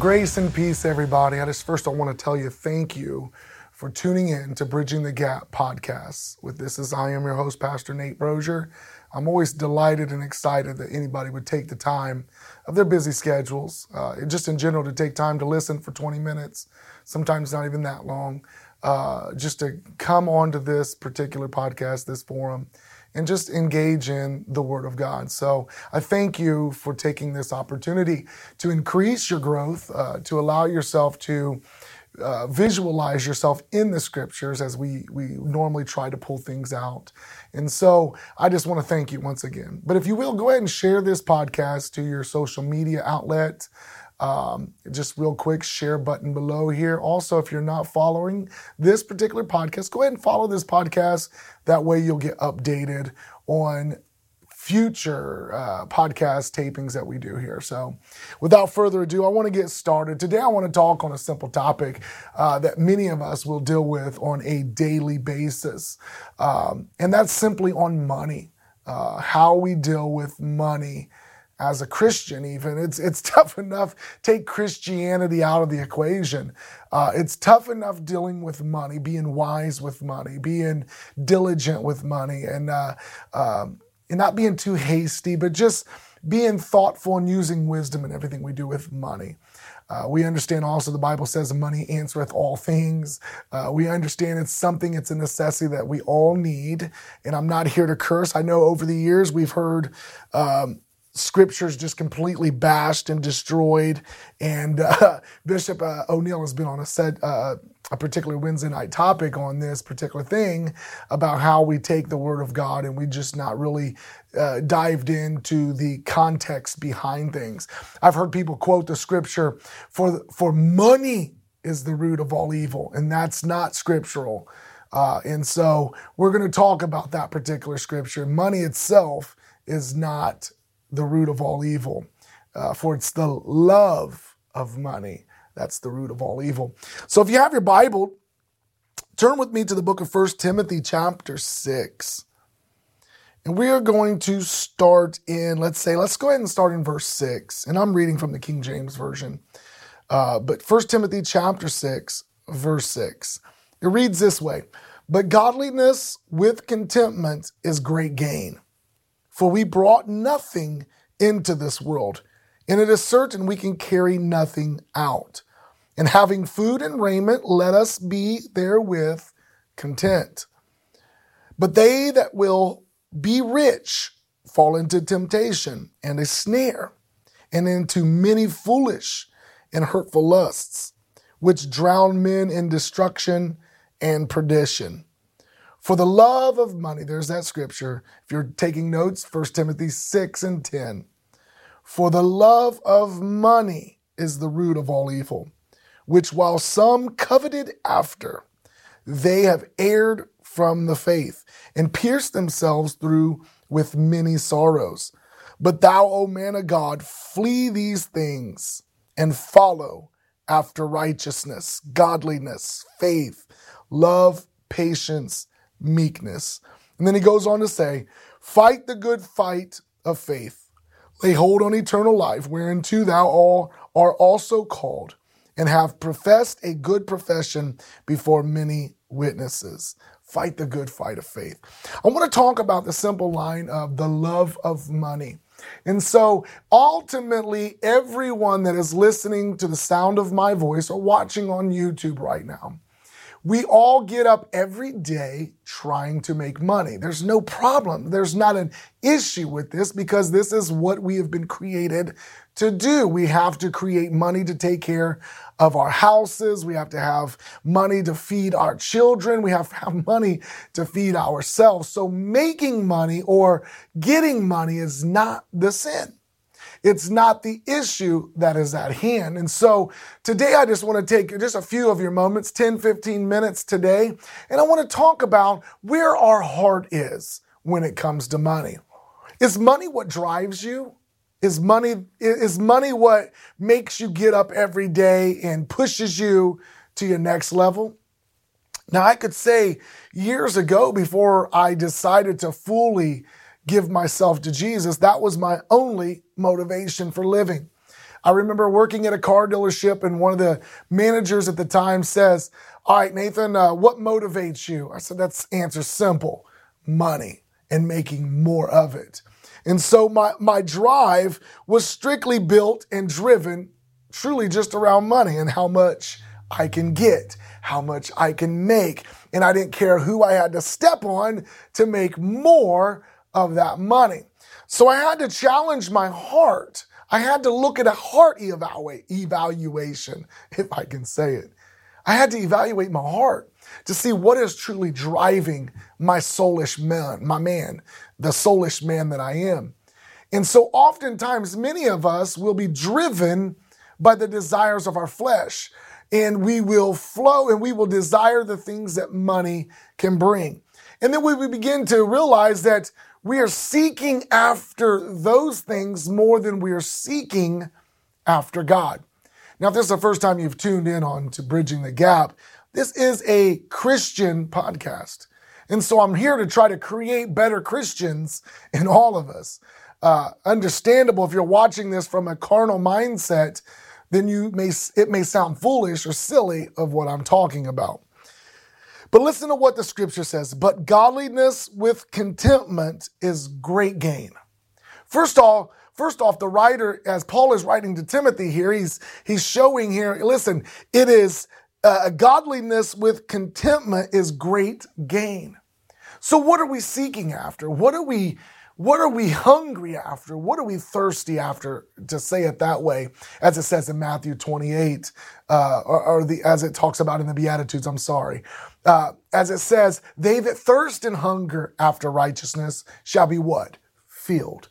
grace and peace, everybody. I just first I want to tell you thank you for tuning in to Bridging the Gap podcast. With this is I am your host, Pastor Nate Brozier. I'm always delighted and excited that anybody would take the time of their busy schedules, uh, just in general, to take time to listen for 20 minutes, sometimes not even that long, uh, just to come onto this particular podcast, this forum, and just engage in the Word of God. So I thank you for taking this opportunity to increase your growth, uh, to allow yourself to. Uh, visualize yourself in the scriptures as we we normally try to pull things out. And so I just want to thank you once again. But if you will, go ahead and share this podcast to your social media outlet. Um, just real quick, share button below here. Also, if you're not following this particular podcast, go ahead and follow this podcast. That way, you'll get updated on future uh, podcast tapings that we do here. So, without further ado, I want to get started. Today, I want to talk on a simple topic uh, that many of us will deal with on a daily basis, um, and that's simply on money. Uh, how we deal with money as a Christian, even. It's, it's tough enough, take Christianity out of the equation. Uh, it's tough enough dealing with money, being wise with money, being diligent with money, and, uh, um, and not being too hasty, but just being thoughtful and using wisdom in everything we do with money. Uh, we understand also the Bible says money answereth all things. Uh, we understand it's something, it's a necessity that we all need. And I'm not here to curse. I know over the years we've heard um, scriptures just completely bashed and destroyed. And uh, Bishop uh, O'Neill has been on a set, uh, a particular Wednesday night topic on this particular thing about how we take the Word of God and we just not really uh, dived into the context behind things. I've heard people quote the scripture for for money is the root of all evil, and that's not scriptural. Uh, and so we're going to talk about that particular scripture. Money itself is not the root of all evil. Uh, for it's the love of money that's the root of all evil. So if you have your Bible, turn with me to the book of First Timothy, chapter 6. And we are going to start in, let's say, let's go ahead and start in verse 6. And I'm reading from the King James Version. Uh, but First Timothy, chapter 6, verse 6. It reads this way But godliness with contentment is great gain. For we brought nothing into this world, and it is certain we can carry nothing out. And having food and raiment, let us be therewith content. But they that will be rich fall into temptation and a snare, and into many foolish and hurtful lusts, which drown men in destruction and perdition. For the love of money, there's that scripture. If you're taking notes, 1 Timothy 6 and 10. For the love of money is the root of all evil, which while some coveted after, they have erred from the faith and pierced themselves through with many sorrows. But thou, O man of God, flee these things and follow after righteousness, godliness, faith, love, patience, meekness. And then he goes on to say, Fight the good fight of faith. Lay hold on eternal life, whereunto thou all are also called, and have professed a good profession before many witnesses. Fight the good fight of faith. I want to talk about the simple line of the love of money. And so ultimately, everyone that is listening to the sound of my voice or watching on YouTube right now, we all get up every day trying to make money. There's no problem. There's not an issue with this because this is what we have been created to do. We have to create money to take care of our houses. We have to have money to feed our children. We have to have money to feed ourselves. So making money or getting money is not the sin. It's not the issue that is at hand. And so today I just want to take just a few of your moments, 10, 15 minutes today, and I want to talk about where our heart is when it comes to money. Is money what drives you? Is money, is money what makes you get up every day and pushes you to your next level? Now, I could say years ago, before I decided to fully give myself to Jesus. That was my only motivation for living. I remember working at a car dealership, and one of the managers at the time says, All right, Nathan, uh, what motivates you? I said, That's answer simple money and making more of it. And so my, my drive was strictly built and driven truly just around money and how much I can get, how much I can make. And I didn't care who I had to step on to make more of that money. So I had to challenge my heart. I had to look at a heart evaluation, if I can say it. I had to evaluate my heart to see what is truly driving my soulish man, my man, the soulish man that I am. And so oftentimes, many of us will be driven by the desires of our flesh and we will flow and we will desire the things that money can bring. And then we begin to realize that we are seeking after those things more than we are seeking after God. Now, if this is the first time you've tuned in on to Bridging the Gap, this is a Christian podcast. And so I'm here to try to create better Christians in all of us. Uh, understandable if you're watching this from a carnal mindset, then you may it may sound foolish or silly of what I'm talking about. But listen to what the scripture says. But godliness with contentment is great gain. First off, first off, the writer, as Paul is writing to Timothy here, he's he's showing here. Listen, it is uh, godliness with contentment is great gain. So, what are we seeking after? What are we what are we hungry after? What are we thirsty after, to say it that way, as it says in Matthew 28, uh, or, or, the, as it talks about in the Beatitudes, I'm sorry. Uh, as it says, they that thirst and hunger after righteousness shall be what? Filled.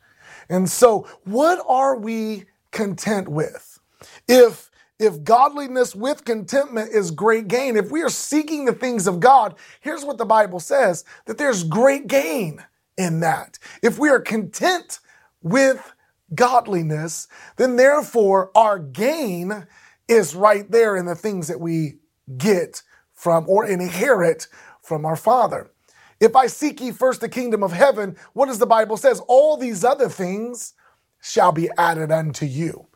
And so, what are we content with? If if godliness with contentment is great gain, if we are seeking the things of God, here's what the Bible says that there's great gain in that. If we are content with godliness, then therefore our gain is right there in the things that we get from or inherit from our Father. If I seek ye first the kingdom of heaven, what does the Bible says? All these other things shall be added unto you.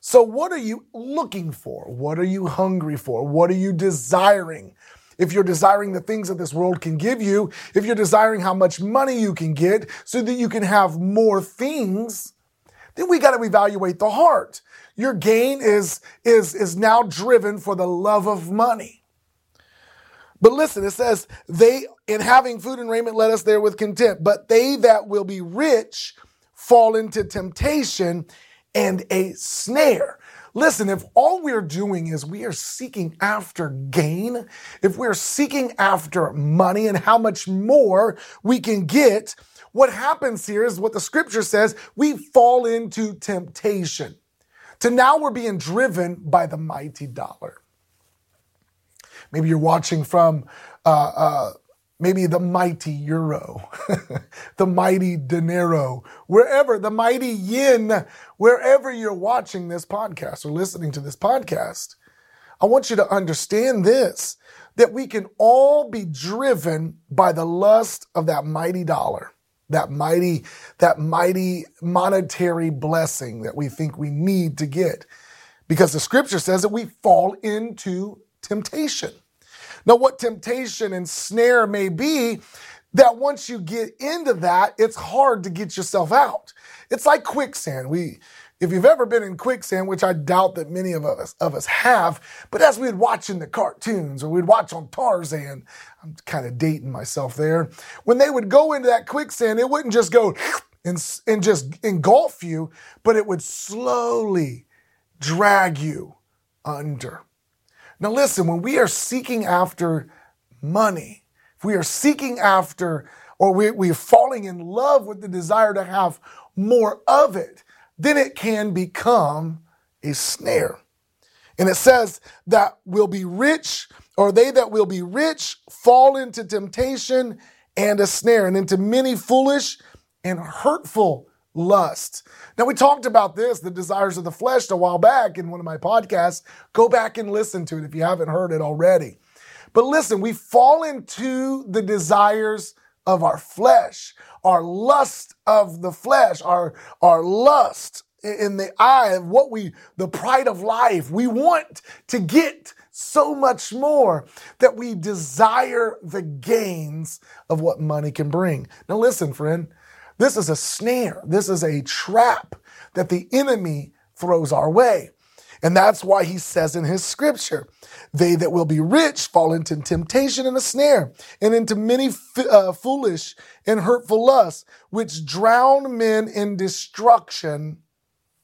So what are you looking for? What are you hungry for? What are you desiring? If you're desiring the things that this world can give you, if you're desiring how much money you can get so that you can have more things, then we got to evaluate the heart. Your gain is, is, is now driven for the love of money. But listen, it says, they, in having food and raiment, let us there with content. But they that will be rich fall into temptation and a snare. Listen, if all we're doing is we are seeking after gain, if we're seeking after money and how much more we can get, what happens here is what the scripture says we fall into temptation. To now we're being driven by the mighty dollar. Maybe you're watching from uh, uh, maybe the mighty euro, the mighty dinero, wherever, the mighty yen, wherever you're watching this podcast or listening to this podcast. I want you to understand this that we can all be driven by the lust of that mighty dollar, that mighty, that mighty monetary blessing that we think we need to get. Because the scripture says that we fall into temptation. Now, what temptation and snare may be, that once you get into that, it's hard to get yourself out. It's like quicksand. We, if you've ever been in quicksand, which I doubt that many of us of us have, but as we'd watch in the cartoons or we'd watch on Tarzan, I'm kind of dating myself there. When they would go into that quicksand, it wouldn't just go and, and just engulf you, but it would slowly drag you under. Now, listen, when we are seeking after money, if we are seeking after, or we, we are falling in love with the desire to have more of it, then it can become a snare. And it says that will be rich, or they that will be rich fall into temptation and a snare, and into many foolish and hurtful lust. Now, we talked about this, the desires of the flesh, a while back in one of my podcasts. Go back and listen to it if you haven't heard it already. But listen, we fall into the desires of our flesh, our lust of the flesh, our, our lust in the eye of what we, the pride of life. We want to get so much more that we desire the gains of what money can bring. Now, listen, friend, this is a snare, this is a trap that the enemy throws our way. And that's why he says in his scripture, they that will be rich fall into temptation and a snare and into many f- uh, foolish and hurtful lusts, which drown men in destruction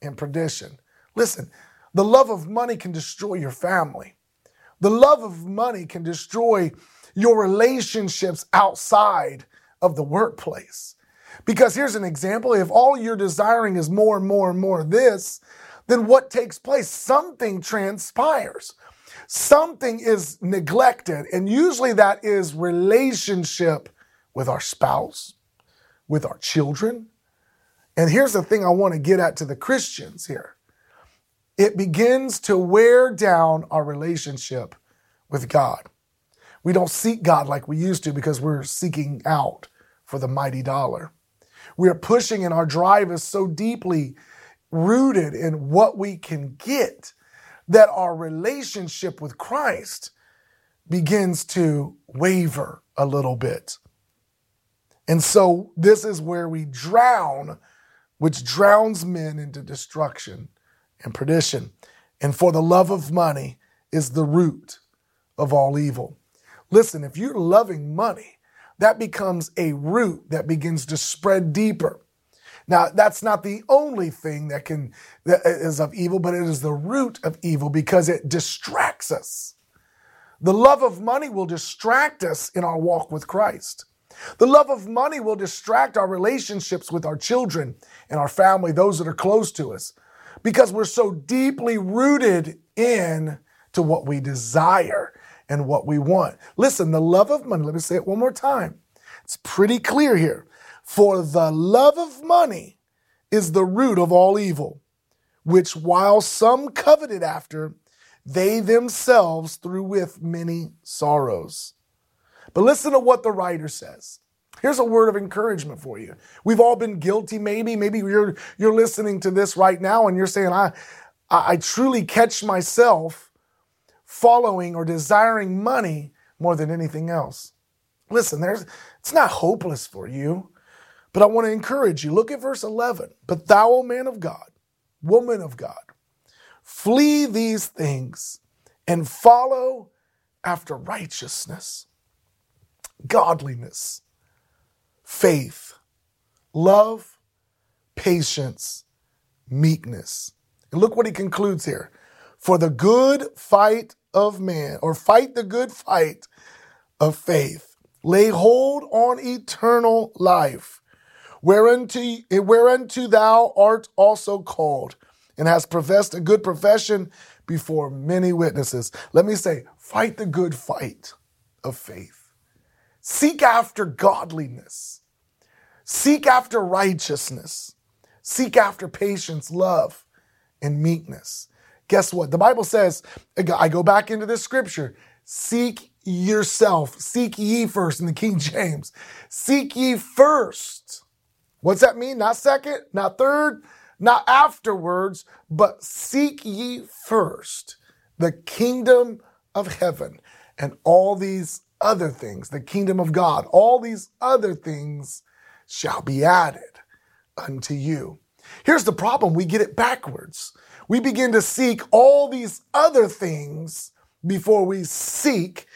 and perdition. Listen, the love of money can destroy your family. The love of money can destroy your relationships outside of the workplace. Because here's an example if all you're desiring is more and more and more of this, then what takes place? Something transpires. Something is neglected. And usually that is relationship with our spouse, with our children. And here's the thing I want to get at to the Christians here it begins to wear down our relationship with God. We don't seek God like we used to because we're seeking out for the mighty dollar. We are pushing and our drive is so deeply rooted in what we can get that our relationship with Christ begins to waver a little bit. And so this is where we drown, which drowns men into destruction and perdition. And for the love of money is the root of all evil. Listen, if you're loving money, that becomes a root that begins to spread deeper. Now, that's not the only thing that can that is of evil, but it is the root of evil because it distracts us. The love of money will distract us in our walk with Christ. The love of money will distract our relationships with our children and our family, those that are close to us, because we're so deeply rooted in to what we desire and what we want. Listen, the love of money, let me say it one more time. It's pretty clear here. For the love of money is the root of all evil, which while some coveted after, they themselves through with many sorrows. But listen to what the writer says. Here's a word of encouragement for you. We've all been guilty, maybe. Maybe you're, you're listening to this right now and you're saying, I, I truly catch myself following or desiring money more than anything else. Listen, there's, it's not hopeless for you. But I want to encourage you. Look at verse 11. But thou, O man of God, woman of God, flee these things and follow after righteousness, godliness, faith, love, patience, meekness. And look what he concludes here. For the good fight of man, or fight the good fight of faith. Lay hold on eternal life whereunto, whereunto thou art also called, and hast professed a good profession before many witnesses. Let me say, fight the good fight of faith. Seek after godliness. Seek after righteousness. Seek after patience, love, and meekness. Guess what? The Bible says, I go back into this scripture, seek yourself, seek ye first in the King James. Seek ye first What's that mean? Not second, not third, not afterwards, but seek ye first the kingdom of heaven and all these other things, the kingdom of God, all these other things shall be added unto you. Here's the problem we get it backwards. We begin to seek all these other things before we seek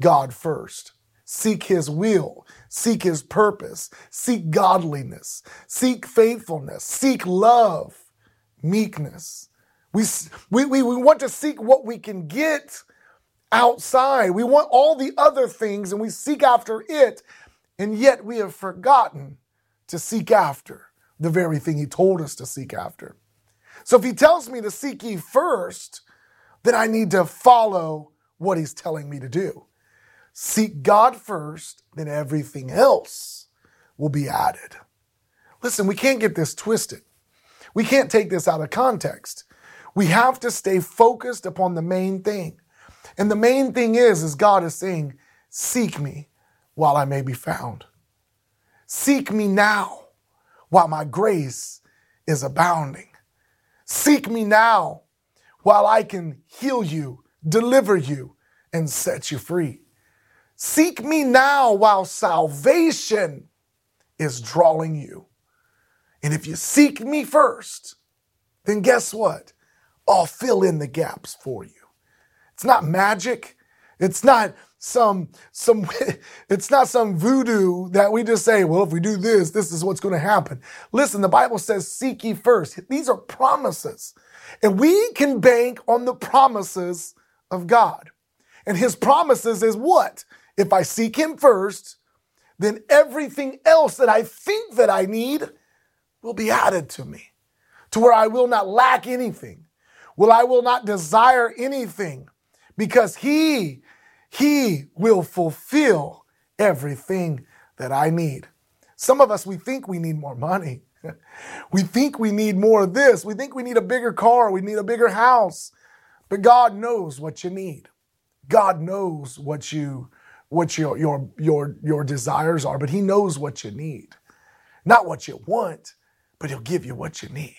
God first. Seek his will, Seek his purpose. Seek godliness. Seek faithfulness. Seek love, meekness. We, we, we, want to seek what we can get outside. We want all the other things and we seek after it. And yet we have forgotten to seek after the very thing he told us to seek after. So if he tells me to seek ye first, then I need to follow what he's telling me to do. Seek God first, then everything else will be added. Listen, we can't get this twisted. We can't take this out of context. We have to stay focused upon the main thing. And the main thing is, is God is saying, seek me while I may be found. Seek me now while my grace is abounding. Seek me now while I can heal you, deliver you, and set you free. Seek me now while salvation is drawing you. And if you seek me first, then guess what? I'll fill in the gaps for you. It's not magic. It's not some some it's not some voodoo that we just say, well, if we do this, this is what's going to happen. Listen, the Bible says seek ye first. These are promises. And we can bank on the promises of God. And his promises is what? If I seek him first, then everything else that I think that I need will be added to me to where I will not lack anything. Well, I will not desire anything because he he will fulfill everything that I need. Some of us, we think we need more money. we think we need more of this. We think we need a bigger car. We need a bigger house. But God knows what you need. God knows what you what your your your your desires are, but he knows what you need. Not what you want, but he'll give you what you need.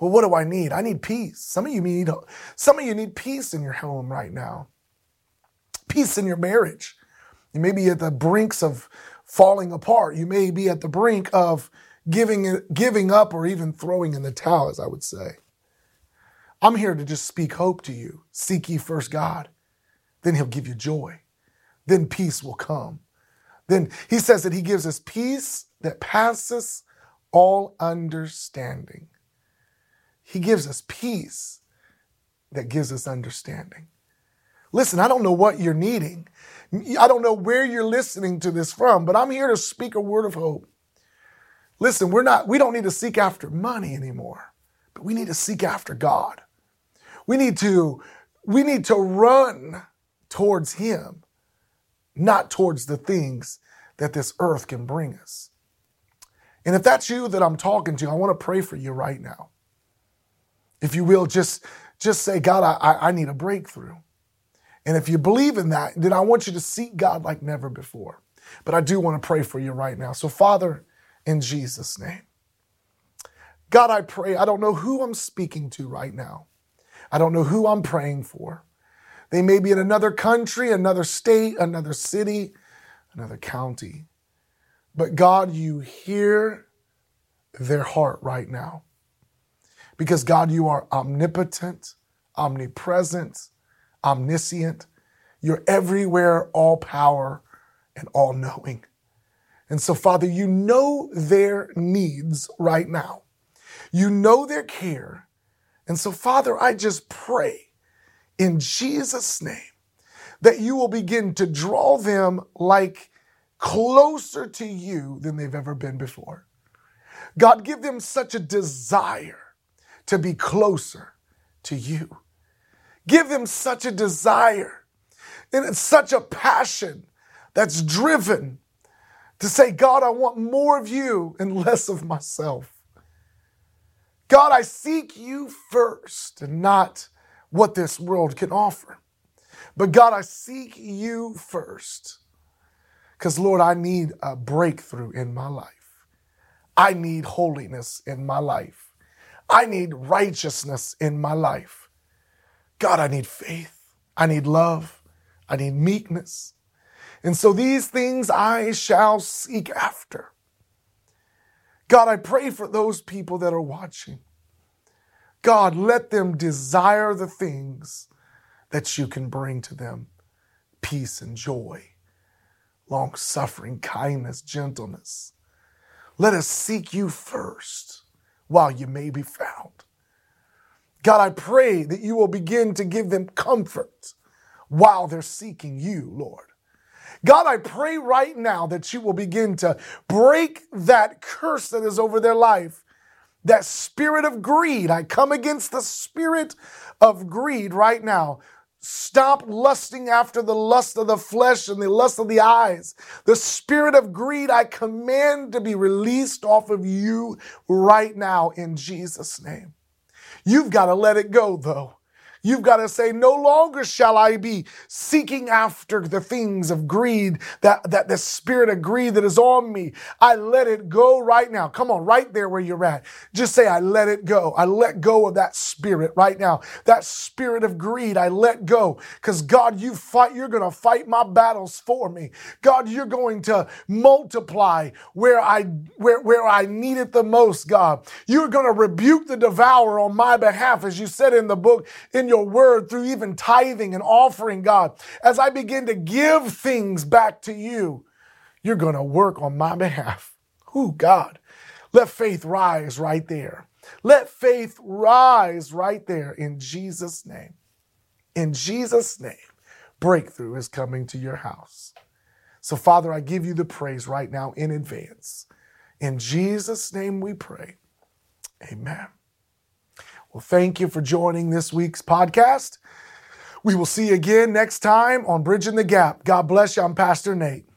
Well, what do I need? I need peace. Some of you need some of you need peace in your home right now peace in your marriage. You may be at the brinks of falling apart. You may be at the brink of giving, giving up or even throwing in the towel, as I would say. I'm here to just speak hope to you. Seek ye first God, then He'll give you joy. Then peace will come. Then He says that He gives us peace that passes all understanding. He gives us peace that gives us understanding. Listen, I don't know what you're needing. I don't know where you're listening to this from, but I'm here to speak a word of hope. Listen, we're not, we don't need to seek after money anymore, but we need to seek after God. We need to, we need to run towards Him, not towards the things that this earth can bring us. And if that's you that I'm talking to, I want to pray for you right now. If you will, just, just say, God, I, I need a breakthrough. And if you believe in that, then I want you to seek God like never before. But I do want to pray for you right now. So, Father, in Jesus' name, God, I pray. I don't know who I'm speaking to right now. I don't know who I'm praying for. They may be in another country, another state, another city, another county. But God, you hear their heart right now. Because God, you are omnipotent, omnipresent, omniscient. You're everywhere, all power and all knowing. And so, Father, you know their needs right now. You know their care. And so, Father, I just pray in Jesus' name that you will begin to draw them like closer to you than they've ever been before. God, give them such a desire to be closer to you. Give them such a desire and it's such a passion that's driven to say, God, I want more of you and less of myself. God, I seek you first and not what this world can offer. But God, I seek you first. Because, Lord, I need a breakthrough in my life. I need holiness in my life. I need righteousness in my life. God, I need faith. I need love. I need meekness. And so these things I shall seek after. God, I pray for those people that are watching. God, let them desire the things that you can bring to them peace and joy, long suffering, kindness, gentleness. Let us seek you first while you may be found. God, I pray that you will begin to give them comfort while they're seeking you, Lord. God, I pray right now that you will begin to break that curse that is over their life, that spirit of greed. I come against the spirit of greed right now. Stop lusting after the lust of the flesh and the lust of the eyes. The spirit of greed, I command to be released off of you right now in Jesus' name. You've got to let it go though. You've got to say, no longer shall I be seeking after the things of greed, that, that the spirit of greed that is on me. I let it go right now. Come on, right there where you're at. Just say, I let it go. I let go of that spirit right now. That spirit of greed, I let go. Because God, you fight, you're going to fight my battles for me. God, you're going to multiply where I, where, where I need it the most, God. You're going to rebuke the devourer on my behalf, as you said in the book, in your word, through even tithing and offering, God. As I begin to give things back to you, you're going to work on my behalf. Who, God. Let faith rise right there. Let faith rise right there in Jesus' name. In Jesus' name, breakthrough is coming to your house. So, Father, I give you the praise right now in advance. In Jesus' name we pray. Amen. Well, thank you for joining this week's podcast. We will see you again next time on Bridging the Gap. God bless you. I'm Pastor Nate.